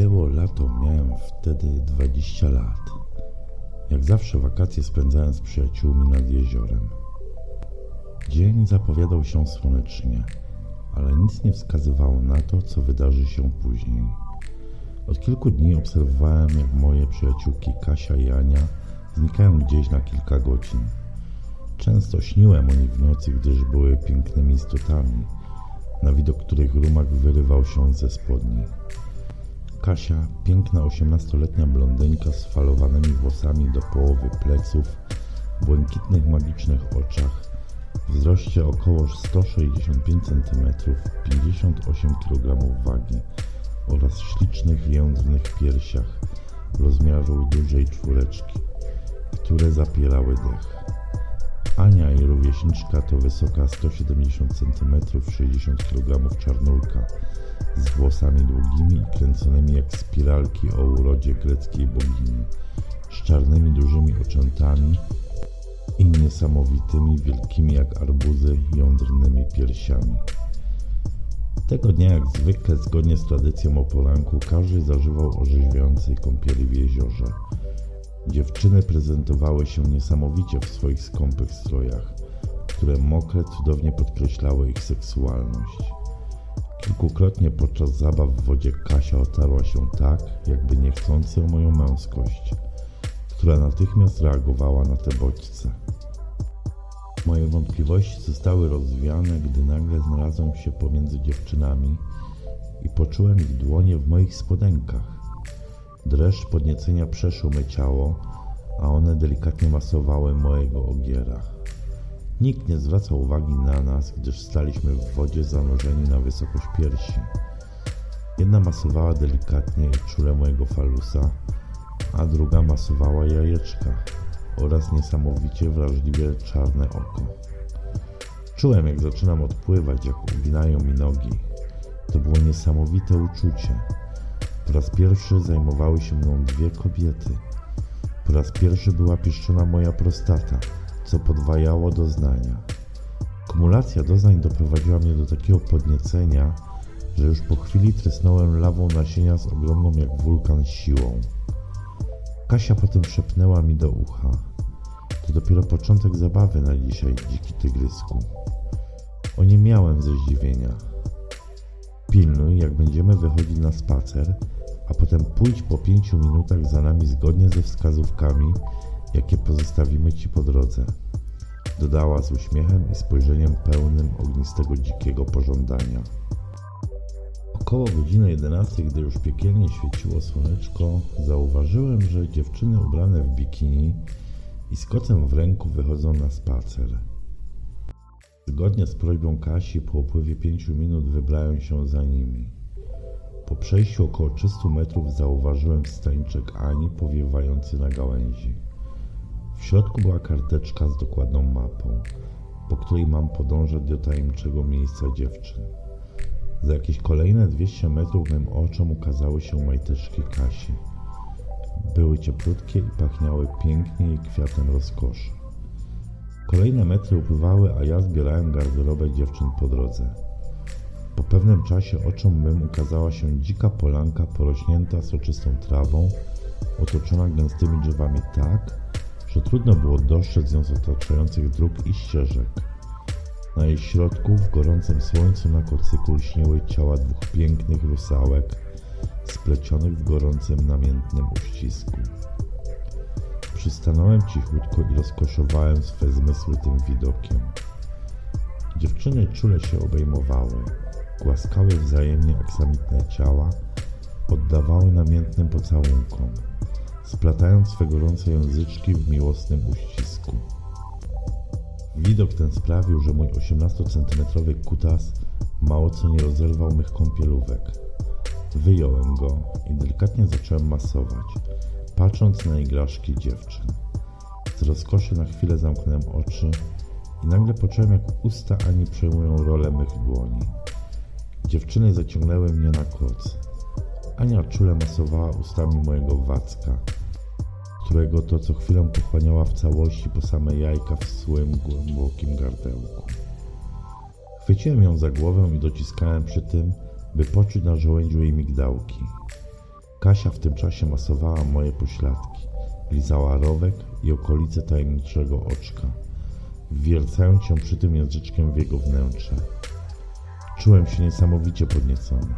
Było lato, miałem wtedy 20 lat. Jak zawsze wakacje spędzałem z przyjaciółmi nad jeziorem. Dzień zapowiadał się słonecznie, ale nic nie wskazywało na to, co wydarzy się później. Od kilku dni obserwowałem, jak moje przyjaciółki Kasia i Ania znikają gdzieś na kilka godzin. Często śniłem o nich w nocy, gdyż były pięknymi istotami, na widok których rumak wyrywał się ze spodni. Kasia, piękna osiemnastoletnia blondynka z falowanymi włosami do połowy pleców, błękitnych magicznych oczach, wzroście około 165 cm, 58 kg wagi oraz ślicznych jędrnych piersiach rozmiaru dużej czwóreczki, które zapierały dech. Ania i rówieśniczka to wysoka 170 cm, 60 kg czarnulka, z włosami długimi i kręconymi jak spiralki o urodzie greckiej bogini, z czarnymi dużymi oczętami i niesamowitymi wielkimi jak arbuzy jądrnymi piersiami. Tego dnia, jak zwykle, zgodnie z tradycją o poranku, każdy zażywał orzeźwiającej kąpieli w jeziorze. Dziewczyny prezentowały się niesamowicie w swoich skąpych strojach, które mokre cudownie podkreślały ich seksualność. Kilkukrotnie podczas zabaw w wodzie Kasia otarła się tak, jakby niechcący o moją męskość, która natychmiast reagowała na te bodźce. Moje wątpliwości zostały rozwiane, gdy nagle znalazłem się pomiędzy dziewczynami i poczułem ich dłonie w moich spodenkach. Dreszcz podniecenia przeszył me ciało, a one delikatnie masowały mojego ogiera. Nikt nie zwracał uwagi na nas, gdyż staliśmy w wodzie zanurzeni na wysokość piersi. Jedna masowała delikatnie i czule mojego falusa, a druga masowała jajeczka oraz niesamowicie wrażliwie czarne oko. Czułem, jak zaczynam odpływać, jak uginają mi nogi. To było niesamowite uczucie. Po raz pierwszy zajmowały się mną dwie kobiety. Po raz pierwszy była pieszczona moja prostata – co podwajało doznania. Kumulacja doznań doprowadziła mnie do takiego podniecenia, że już po chwili trysnąłem lawą nasienia z ogromną jak wulkan siłą. Kasia potem szepnęła mi do ucha. To dopiero początek zabawy na dzisiaj, dziki tygrysku. miałem ze zdziwienia. Pilnuj, jak będziemy wychodzić na spacer, a potem pójdź po pięciu minutach za nami zgodnie ze wskazówkami, jakie pozostawimy Ci po drodze. Dodała z uśmiechem i spojrzeniem pełnym ognistego dzikiego pożądania. Około godziny 11, gdy już piekielnie świeciło słoneczko, zauważyłem, że dziewczyny ubrane w bikini i z kocem w ręku wychodzą na spacer. Zgodnie z prośbą Kasi, po upływie pięciu minut wybrałem się za nimi. Po przejściu około 300 metrów zauważyłem stańczek Ani powiewający na gałęzi. W środku była karteczka z dokładną mapą, po której mam podążać do tajemniczego miejsca dziewczyn. Za jakieś kolejne 200 metrów mym oczom ukazały się majteczki Kasi. Były cieplutkie i pachniały pięknie i kwiatem rozkoszy. Kolejne metry upływały, a ja zbierałem garderobę dziewczyn po drodze. Po pewnym czasie oczom mym ukazała się dzika polanka porośnięta soczystą trawą, otoczona gęstymi drzewami tak, że trudno było dostrzec ją z otaczających dróg i ścieżek. Na jej środku w gorącym słońcu na kocyku lśniły ciała dwóch pięknych rusałek splecionych w gorącym, namiętnym uścisku. Przystanąłem cichutko i rozkoszowałem swe zmysły tym widokiem. Dziewczyny czule się obejmowały, głaskały wzajemnie aksamitne ciała, oddawały namiętnym pocałunkom, splatając swe gorące języczki w miłosnym uścisku. Widok ten sprawił, że mój 18-centymetrowy kutas mało co nie rozerwał mych kąpielówek. Wyjąłem go i delikatnie zacząłem masować, patrząc na igraszki dziewczyn. Z rozkoszy na chwilę zamknąłem oczy i nagle poczułem, jak usta Ani przejmują rolę mych dłoni. Dziewczyny zaciągnęły mnie na koc. Ania czule masowała ustami mojego wacka, którego to co chwilę pochłaniała w całości po same jajka w słym, głębokim gardełku. Chwyciłem ją za głowę i dociskałem przy tym, by poczuć na żołędziu jej migdałki. Kasia w tym czasie masowała moje pośladki, lizała rowek i okolice tajemniczego oczka, wwiercając się przy tym języczkiem w jego wnętrze. Czułem się niesamowicie podniecony.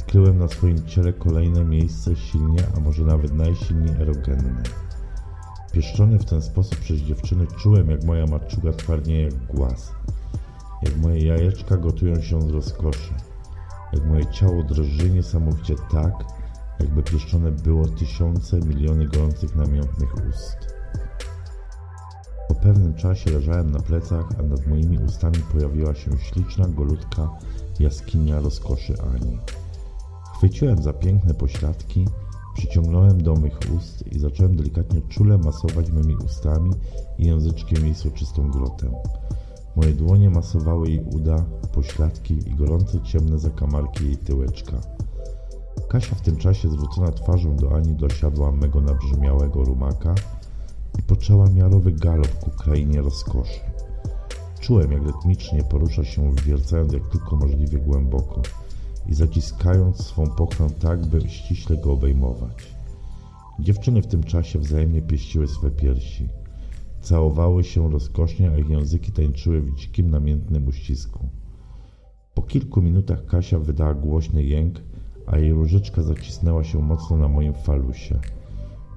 Odkryłem na swoim ciele kolejne miejsce silnie, a może nawet najsilniej erogenne. Pieszczony w ten sposób przez dziewczyny czułem, jak moja maczuga twardnieje jak głaz, jak moje jajeczka gotują się z rozkoszy, jak moje ciało drży niesamowicie tak, jakby pieszczone było tysiące, miliony gorących, namiętnych ust. Po pewnym czasie leżałem na plecach, a nad moimi ustami pojawiła się śliczna, golutka jaskinia rozkoszy Ani. Chwyciłem za piękne pośladki, przyciągnąłem do mych ust i zacząłem delikatnie czule masować mymi ustami i języczkiem jej soczystą grotę. Moje dłonie masowały jej uda, pośladki i gorące ciemne zakamarki jej tyłeczka. Kasia w tym czasie zwrócona twarzą do Ani dosiadła mego nabrzmiałego rumaka i poczęła miarowy galop ku krainie rozkoszy. Czułem, jak rytmicznie porusza się, wwiercając jak tylko możliwie głęboko i zaciskając swą pochwę tak, by ściśle go obejmować. Dziewczyny w tym czasie wzajemnie pieściły swe piersi. Całowały się rozkosznie, a ich języki tańczyły w dzikim, namiętnym uścisku. Po kilku minutach Kasia wydała głośny jęk, a jej różyczka zacisnęła się mocno na moim falusie.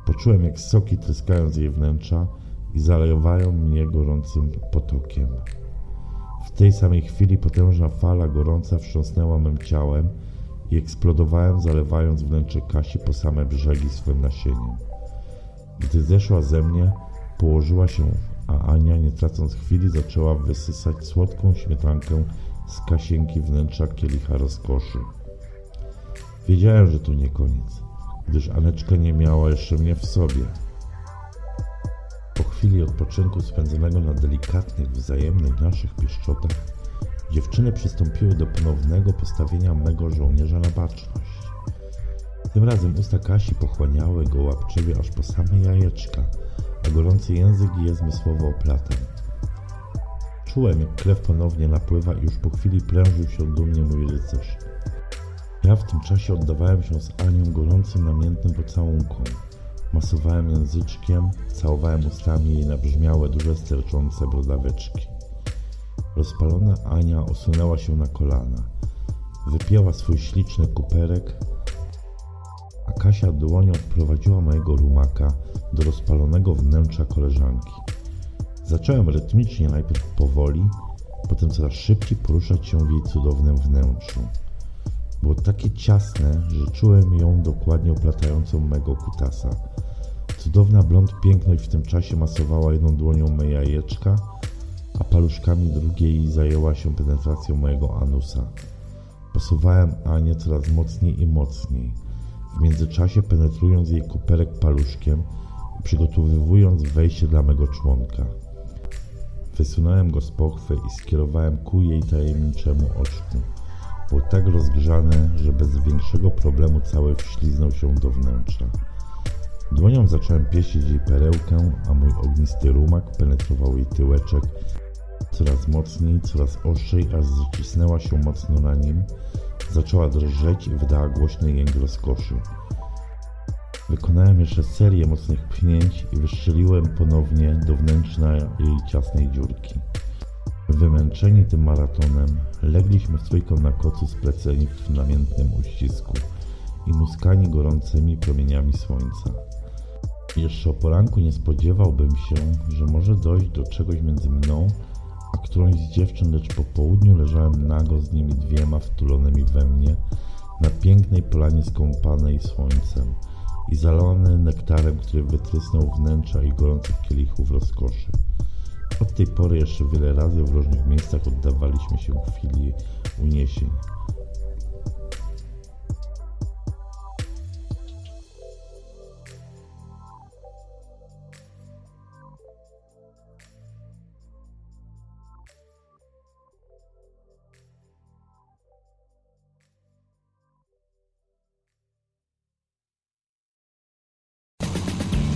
Poczułem, jak soki tryskają z jej wnętrza i zalewają mnie gorącym potokiem. Tej samej chwili potężna fala gorąca wstrząsnęła mym ciałem i eksplodowałem, zalewając wnętrze Kasi po same brzegi swym nasieniem. Gdy zeszła ze mnie, położyła się, a Ania, nie tracąc chwili, zaczęła wysysać słodką śmietankę z kasienki wnętrza kielicha rozkoszy. Wiedziałem, że to nie koniec, gdyż Aneczka nie miała jeszcze mnie w sobie. Chwili odpoczynku spędzonego na delikatnych, wzajemnych naszych pieszczotach, dziewczyny przystąpiły do ponownego postawienia mego żołnierza na baczność. Tym razem usta Kasi pochłaniały go łapczywie aż po same jajeczka, a gorący język je zmysłowo oplatał. Czułem, jak krew ponownie napływa i już po chwili prężył się dumnie mój rycerz. Ja w tym czasie oddawałem się z Anią gorącym, namiętnym pocałunkom. Masowałem języczkiem, całowałem ustami jej nabrzmiałe, duże, sterczące brodaweczki. Rozpalona Ania osunęła się na kolana. Wypięła swój śliczny kuperek, a Kasia dłonią odprowadziła mojego rumaka do rozpalonego wnętrza koleżanki. Zacząłem rytmicznie, najpierw powoli, potem coraz szybciej poruszać się w jej cudownym wnętrzu. Było takie ciasne, że czułem ją dokładnie oplatającą mego kutasa. Cudowna blond piękność w tym czasie masowała jedną dłonią me jajeczka, a paluszkami drugiej zajęła się penetracją mojego anusa. Posuwałem Anię coraz mocniej i mocniej, w międzyczasie penetrując jej kuperek paluszkiem i przygotowywując wejście dla mego członka. Wysunąłem go z pochwy i skierowałem ku jej tajemniczemu oczku. Było tak rozgrzane, że bez większego problemu cały wśliznął się do wnętrza. Dłonią zacząłem pieścić jej perełkę, a mój ognisty rumak penetrował jej tyłeczek coraz mocniej, coraz ostrzej, aż zacisnęła się mocno na nim, zaczęła drżeć i wydała głośny jęk rozkoszy. Wykonałem jeszcze serię mocnych pchnięć i wystrzeliłem ponownie do wnętrza jej ciasnej dziurki. Wymęczeni tym maratonem, legliśmy w trójką na kocu spleceni w namiętnym uścisku i błyskani gorącymi promieniami słońca. Jeszcze o poranku nie spodziewałbym się, że może dojść do czegoś między mną a którąś z dziewczyn, lecz po południu leżałem nago z nimi dwiema wtulonymi we mnie na pięknej polanie skąpanej słońcem i zalany nektarem, który wytrysnął wnętrza i gorących kielichów rozkoszy. Od tej pory jeszcze wiele razy w różnych miejscach oddawaliśmy się chwili uniesień.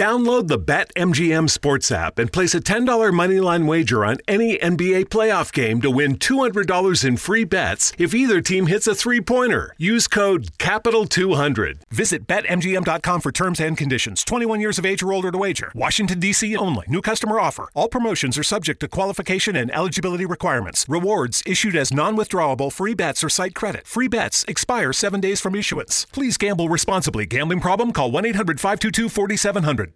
Download the BetMGM Sports app and place a $10 moneyline wager on any NBA playoff game to win $200 in free bets if either team hits a three pointer. Use code CAPITAL200. Visit BetMGM.com for terms and conditions. 21 years of age or older to wager. Washington, D.C. only. New customer offer. All promotions are subject to qualification and eligibility requirements. Rewards issued as non withdrawable free bets or site credit. Free bets expire seven days from issuance. Please gamble responsibly. Gambling problem? Call 1 800 522 4700.